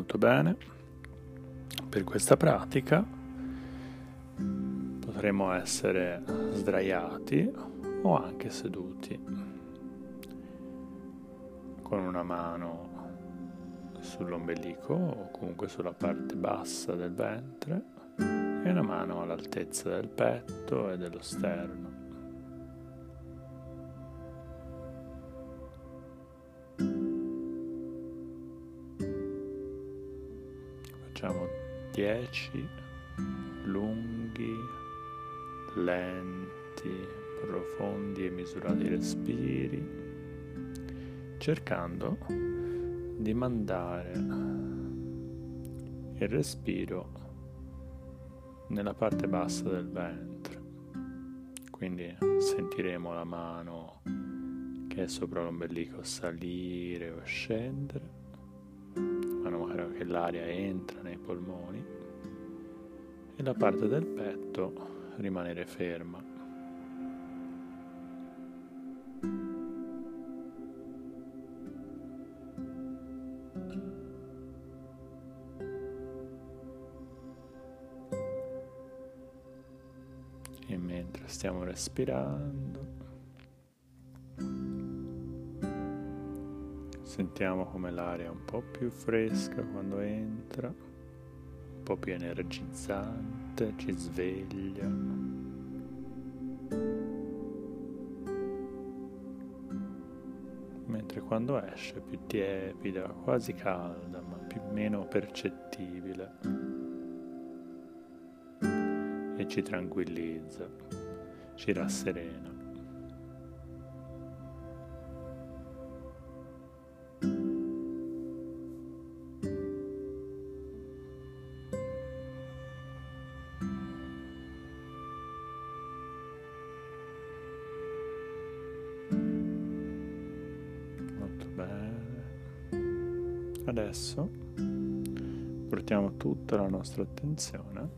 Molto bene. Per questa pratica potremo essere sdraiati o anche seduti con una mano sull'ombelico o comunque sulla parte bassa del ventre e una mano all'altezza del petto e dello sterno. 10 lunghi, lenti, profondi e misurati respiri, cercando di mandare il respiro nella parte bassa del ventre. Quindi sentiremo la mano che è sopra l'ombelico salire o scendere mano che l'aria entra nei polmoni e la parte del petto rimanere ferma. E mentre stiamo respirando, Sentiamo come l'aria è un po' più fresca quando entra, un po' più energizzante, ci sveglia. Mentre quando esce è più tiepida, quasi calda, ma più meno percettibile. E ci tranquillizza, ci rasserena. Tutta la nostra attenzione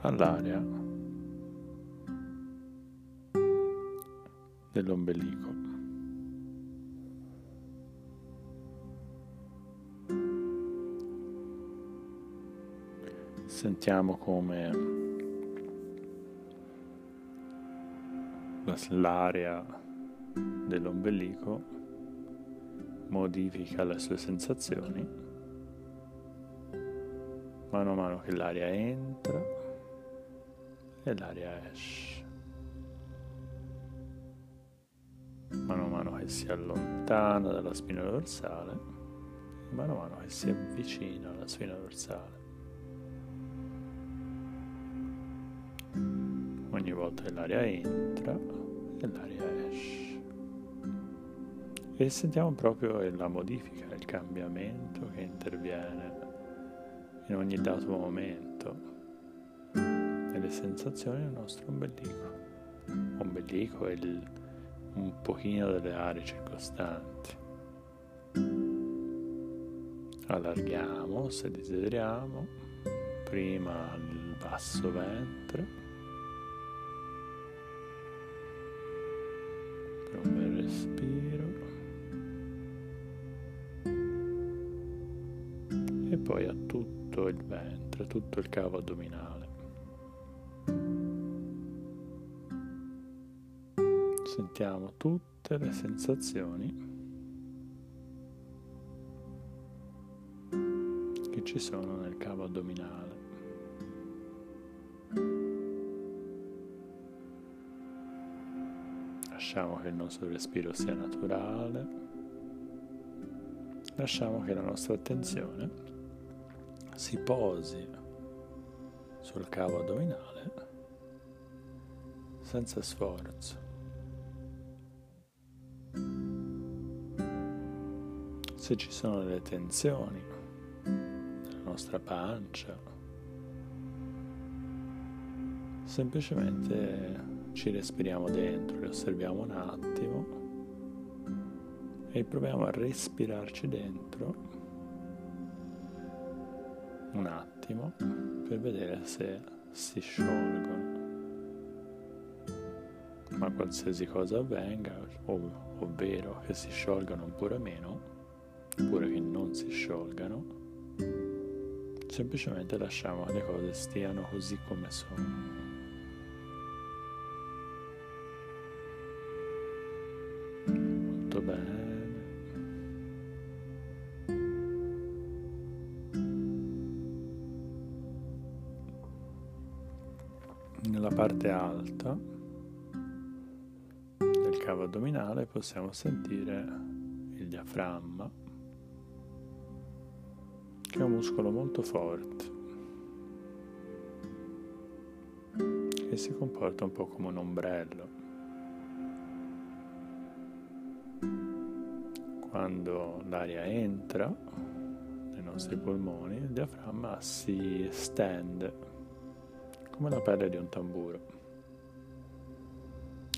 all'area dell'ombelico. Sentiamo come l'area dell'ombelico modifica le sue sensazioni mano a mano che l'aria entra e l'aria esce. Mano a mano che si allontana dalla spina dorsale mano a mano che si avvicina alla spina dorsale. Ogni volta che l'aria entra e l'aria esce e sentiamo proprio la modifica, il cambiamento che interviene in ogni dato momento e le sensazioni del nostro ombelico. Ombelico il, un pochino delle aree circostanti. Allarghiamo se desideriamo, prima il basso ventre, per un bel respiro. e poi a tutto il ventre, tutto il cavo addominale. Sentiamo tutte le sensazioni che ci sono nel cavo addominale. Lasciamo che il nostro respiro sia naturale, lasciamo che la nostra attenzione si posi sul cavo addominale senza sforzo. Se ci sono delle tensioni nella nostra pancia, semplicemente ci respiriamo dentro, le osserviamo un attimo e proviamo a respirarci dentro un attimo per vedere se si sciolgono. Ma qualsiasi cosa avvenga, ov- ovvero che si sciolgano oppure meno, oppure che non si sciolgano, semplicemente lasciamo che le cose stiano così come sono. Parte alta del cavo addominale possiamo sentire il diaframma che è un muscolo molto forte, che si comporta un po' come un ombrello. Quando l'aria entra nei nostri polmoni, il diaframma si estende come la pelle di un tamburo,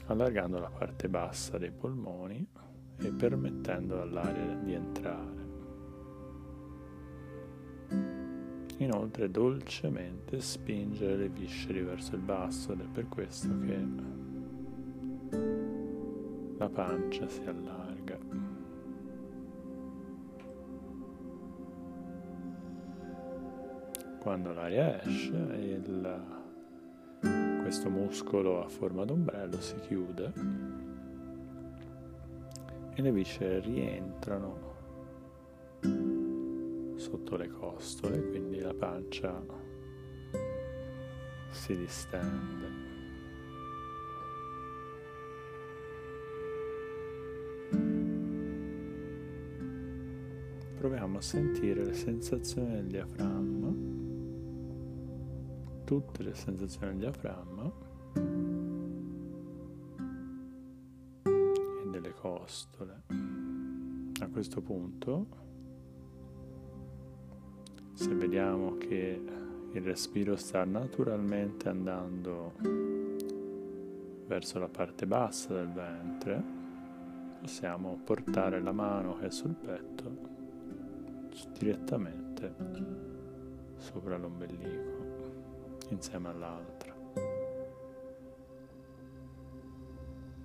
allargando la parte bassa dei polmoni e permettendo all'aria di entrare. Inoltre dolcemente spingere le viscere verso il basso ed è per questo che la pancia si allarga. Quando l'aria esce, il, questo muscolo a forma d'ombrello si chiude e le viscere rientrano sotto le costole, quindi la pancia si distende. Proviamo a sentire le sensazioni del diaframma, tutte le sensazioni del diaframma e delle costole. A questo punto se vediamo che il respiro sta naturalmente andando verso la parte bassa del ventre, possiamo portare la mano che è sul petto direttamente sopra l'ombelico insieme all'altra.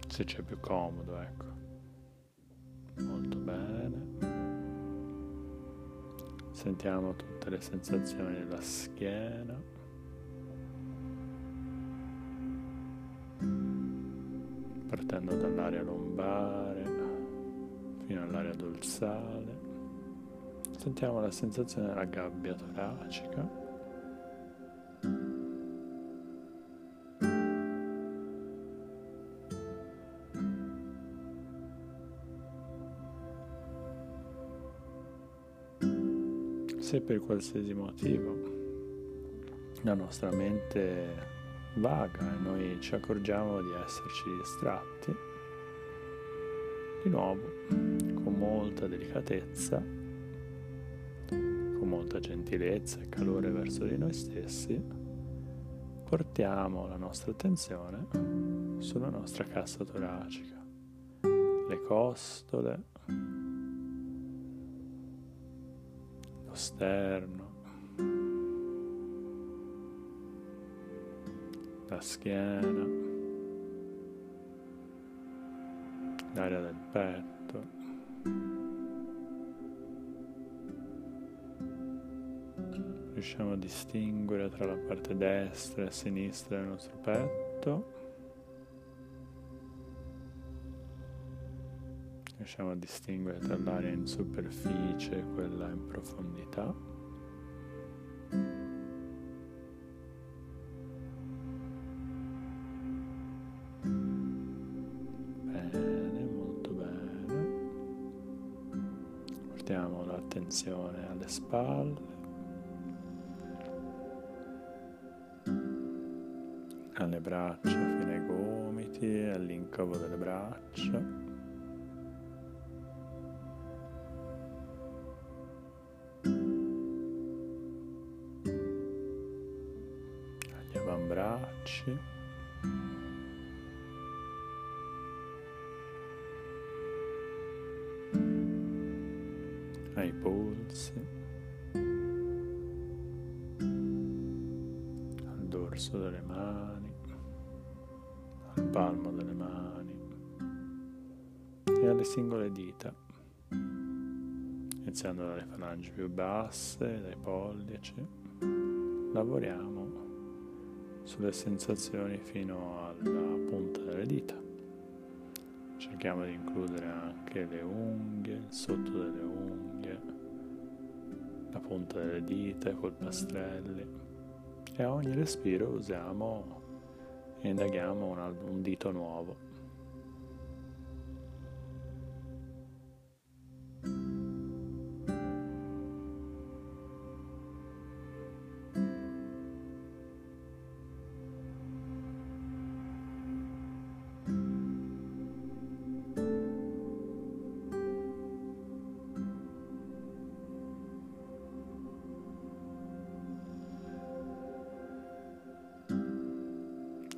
Se c'è più comodo, ecco. Molto bene. Sentiamo tutte le sensazioni della schiena. Partendo dall'area lombare fino all'area dorsale. Sentiamo la sensazione della gabbia toracica. Se per qualsiasi motivo. La nostra mente vaga e noi ci accorgiamo di esserci distratti, di nuovo, con molta delicatezza, con molta gentilezza e calore verso di noi stessi, portiamo la nostra attenzione sulla nostra cassa toracica, le costole, sterno, la schiena, l'area del petto. Riusciamo a distinguere tra la parte destra e sinistra del nostro petto. Riusciamo a distinguere tra l'area in superficie e quella in profondità. Bene, molto bene. Portiamo l'attenzione alle spalle. alle braccia fino ai gomiti, all'incovo delle braccia. Avambracci. ai polsi, al dorso delle mani, al palmo delle mani. E alle singole dita. Iniziando dalle falangi più basse, dai pollici. Lavoriamo sulle sensazioni fino alla punta delle dita. Cerchiamo di includere anche le unghie, il sotto delle unghie, la punta delle dita, i polpastrelli e a ogni respiro usiamo e indaghiamo un, un dito nuovo.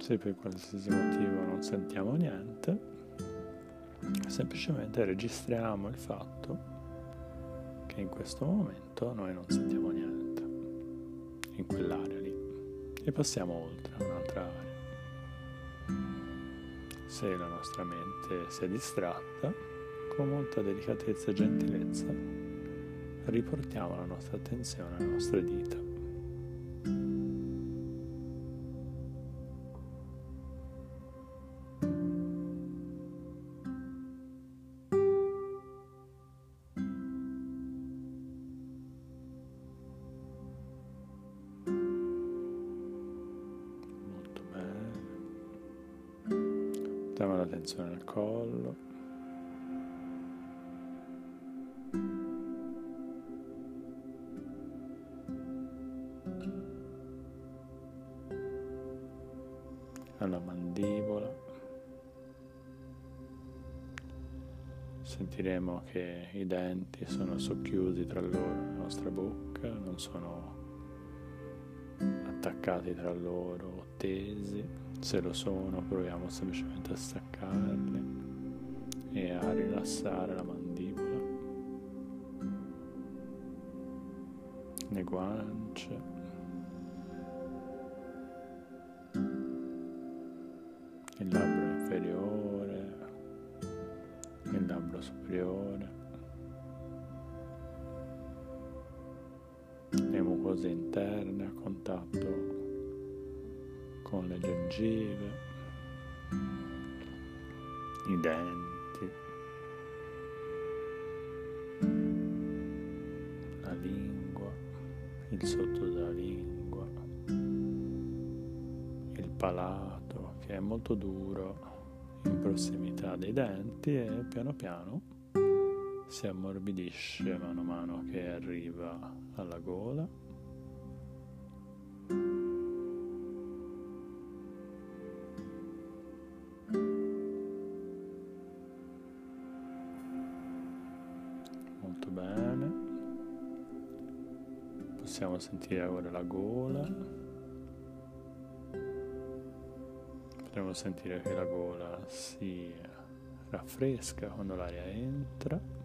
Se per qualsiasi motivo non sentiamo niente, semplicemente registriamo il fatto che in questo momento noi non sentiamo niente in quell'area lì e passiamo oltre a un'altra area. Se la nostra mente si è distratta, con molta delicatezza e gentilezza riportiamo la nostra attenzione alle nostre dita. Tensione al collo. alla mandibola. Sentiremo che i denti sono socchiusi tra loro nella nostra bocca, non sono attaccati tra loro o tesi. Se lo sono, proviamo semplicemente a staccarli e a rilassare la mandibola, le guance. Il labbro inferiore, il labbro superiore, le mucose interne a contatto con le gengive, i denti, la lingua, il sotto della lingua, il palato che è molto duro in prossimità dei denti e piano piano si ammorbidisce mano a mano che arriva alla gola possiamo sentire ora la gola. Potremmo sentire che la gola si raffresca quando l'aria entra.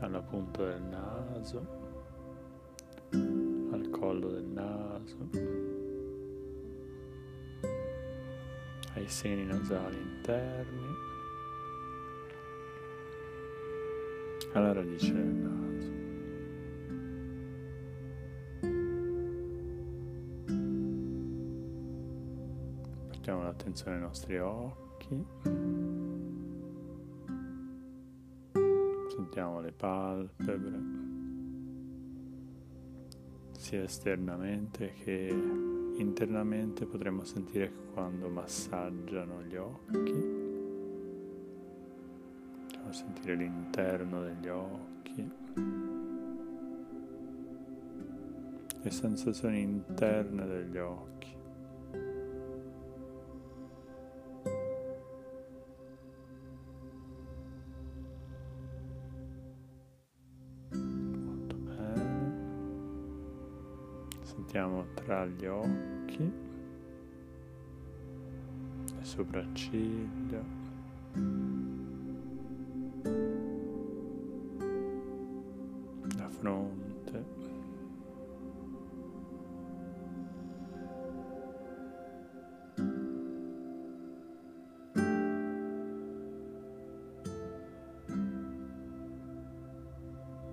Alla punta del naso, al collo del naso, ai seni nasali interni, alla radice del naso. Portiamo l'attenzione ai nostri occhi. Sentiamo le palpebre, sia esternamente che internamente potremmo sentire quando massaggiano gli occhi. Possiamo sentire l'interno degli occhi. Le sensazioni interne degli occhi. Sentiamo tra gli occhi, le sopracciglia, la fronte.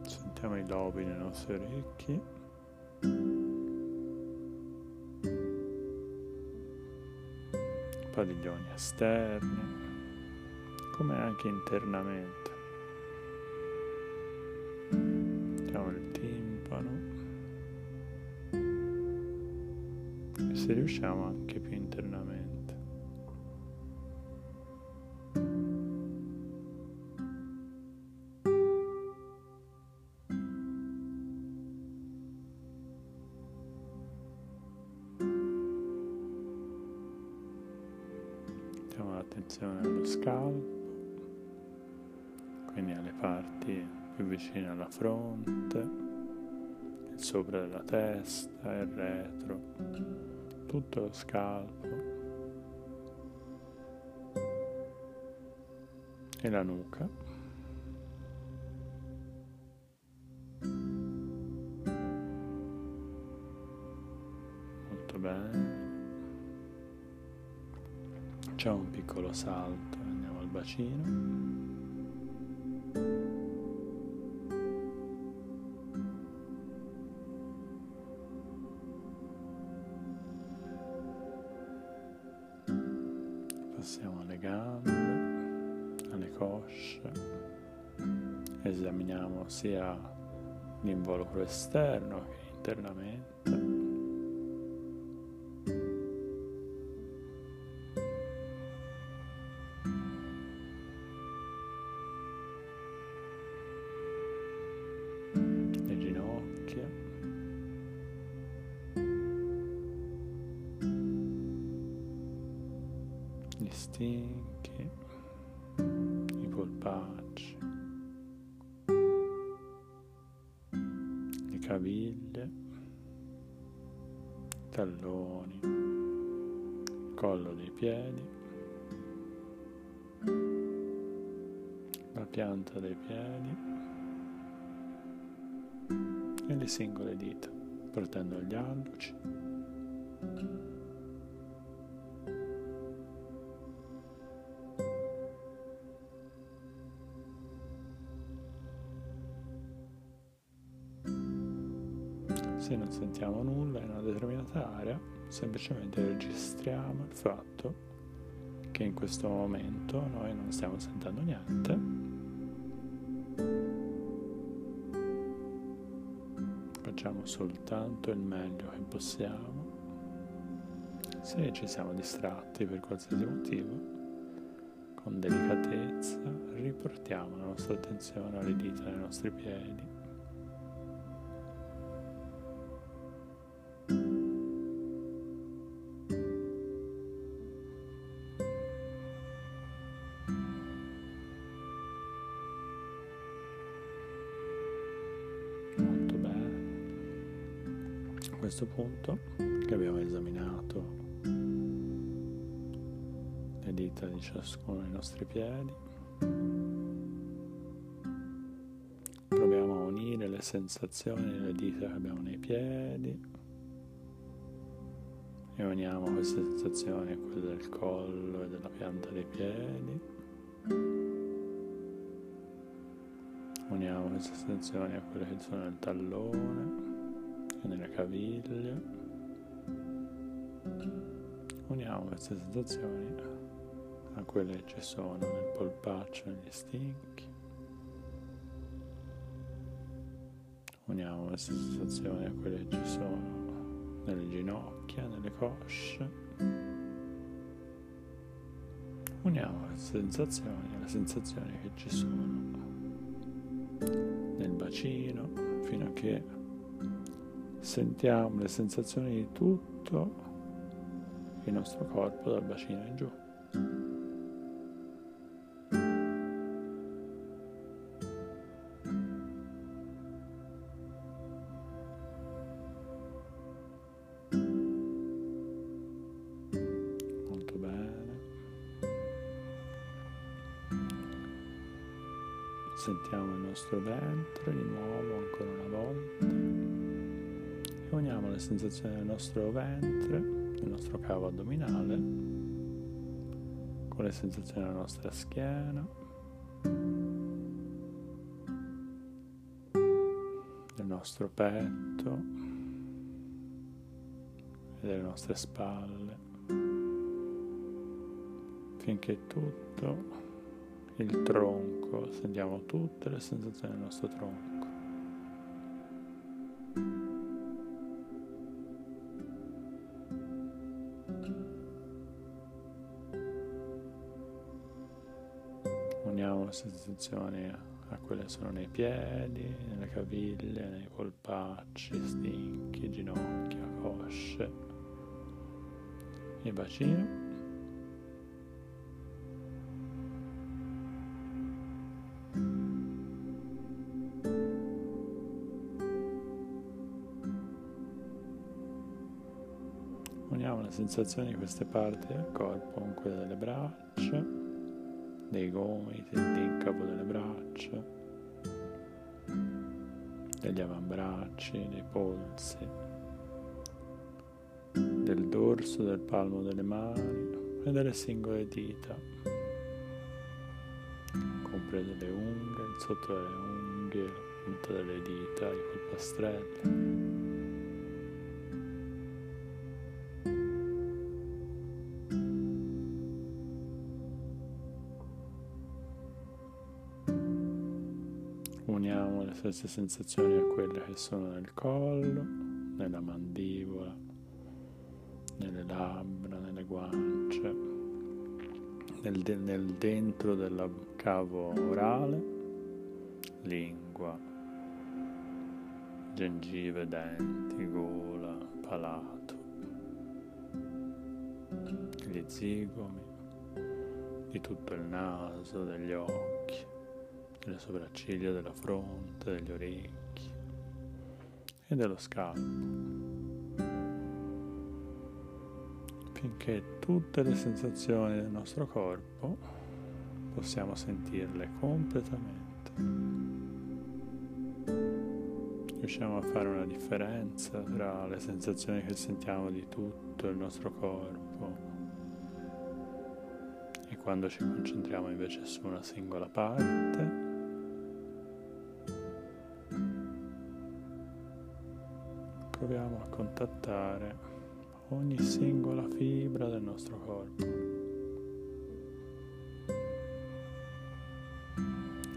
Sentiamo i lobi nei nostri orecchi. Padiglioni esterni, come anche internamente. Mettiamo il timpano e se riusciamo anche più internamente. Testa, il retro, tutto lo scalpo e la nuca. Molto bene. Facciamo un piccolo salto, andiamo al bacino. Esaminiamo sia l'involucro esterno che internamente. Talloni, collo dei piedi, la pianta dei piedi e le singole dita, partendo gli alluci. Se non sentiamo nulla in una determinata area, semplicemente registriamo il fatto che in questo momento noi non stiamo sentendo niente. Facciamo soltanto il meglio che possiamo. Se ci siamo distratti per qualsiasi motivo, con delicatezza riportiamo la nostra attenzione alle dita dei nostri piedi questo punto che abbiamo esaminato le dita di ciascuno dei nostri piedi. Proviamo a unire le sensazioni delle dita che abbiamo nei piedi e uniamo queste sensazioni a quelle del collo e della pianta dei piedi. Uniamo queste sensazioni a quelle che sono del tallone nelle caviglie. Uniamo queste sensazioni a quelle che ci sono nel polpaccio, negli stinchi. Uniamo queste sensazioni a quelle che ci sono nelle ginocchia, nelle cosce. Uniamo queste sensazioni alle sensazioni che ci sono nel bacino fino a che sentiamo le sensazioni di tutto il nostro corpo dal bacino in giù. Sentiamo il nostro ventre di nuovo ancora una volta uniamo le sensazioni del nostro ventre, del nostro cavo addominale, con le sensazioni della nostra schiena, del nostro petto e delle nostre spalle, finché tutto il tronco, sentiamo tutte le sensazioni del nostro tronco. Sensazioni a quelle che sono nei piedi, nelle caviglie, nei polpacci, stinchi, ginocchia, cosce, i bacini. sensazioni di queste parti del corpo, con quelle delle braccia, dei gomiti, dell'incapo delle braccia, degli avambracci, dei polsi, del dorso, del palmo delle mani e delle singole dita, comprese le unghie, il sotto delle unghie, la punta delle dita, i polpastrelli. Stesse sensazioni a quelle che sono nel collo, nella mandibola, nelle labbra, nelle guance, nel, de- nel dentro del cavo orale, lingua, gengive, denti, gola, palato, gli zigomi, di tutto il naso, degli occhi delle sopracciglia, della fronte, degli orecchi e dello scalpo. Finché tutte le sensazioni del nostro corpo possiamo sentirle completamente. Riusciamo a fare una differenza tra le sensazioni che sentiamo di tutto il nostro corpo e quando ci concentriamo invece su una singola parte proviamo a contattare ogni singola fibra del nostro corpo,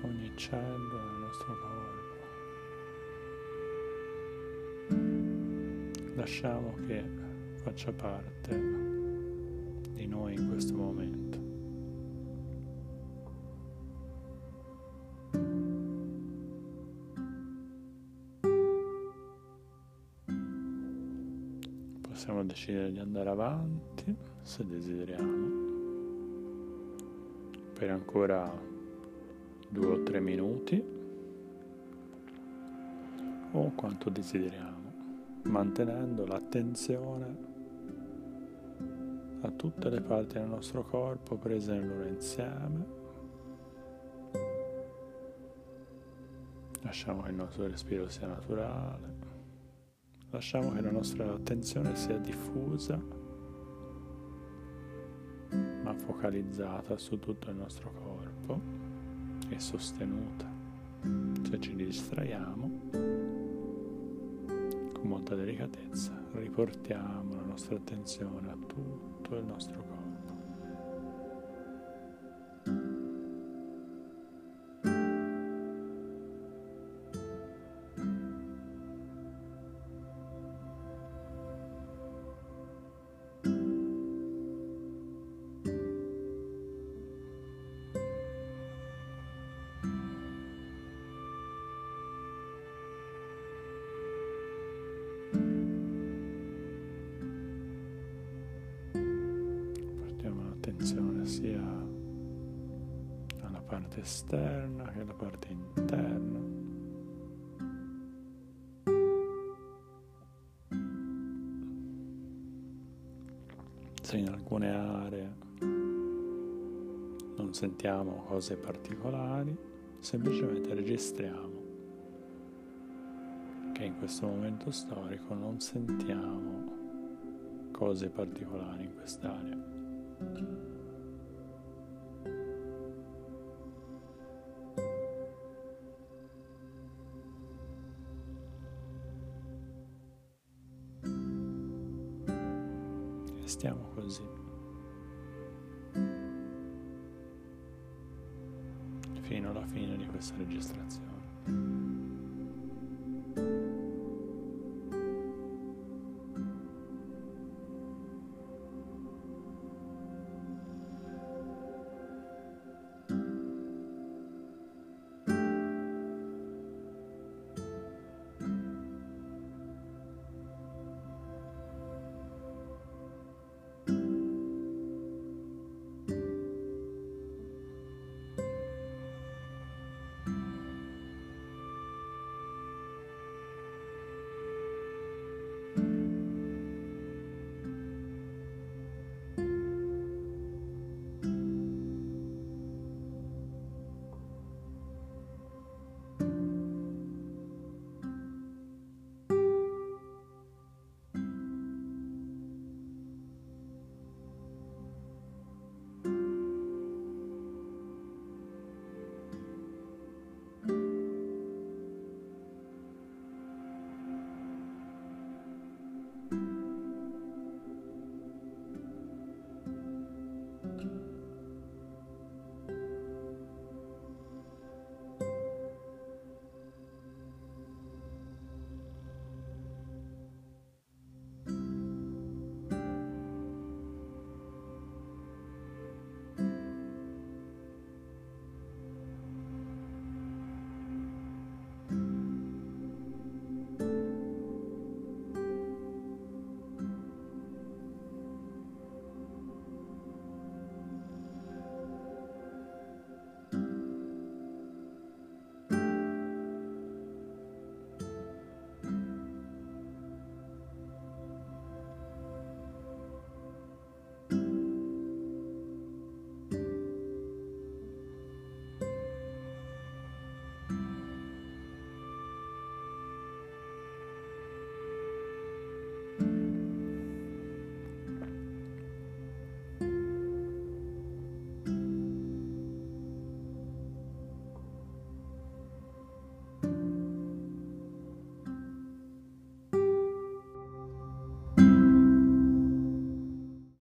ogni cellula del nostro corpo. Lasciamo che faccia parte di noi in questo momento. Decidere di andare avanti se desideriamo. Per ancora due o tre minuti. O quanto desideriamo mantenendo l'attenzione a tutte le parti del nostro corpo prese nel loro insieme. Lasciamo che il nostro respiro sia naturale Lasciamo che la nostra attenzione sia diffusa ma focalizzata su tutto il nostro corpo e sostenuta. Se ci distraiamo, con molta delicatezza riportiamo la nostra attenzione a tutto il nostro corpo. Parte esterna che la parte interna. Se in alcune aree non sentiamo cose particolari, semplicemente registriamo che in questo momento storico non sentiamo cose particolari in quest'area. E stiamo così. Fino alla fine di questa registrazione.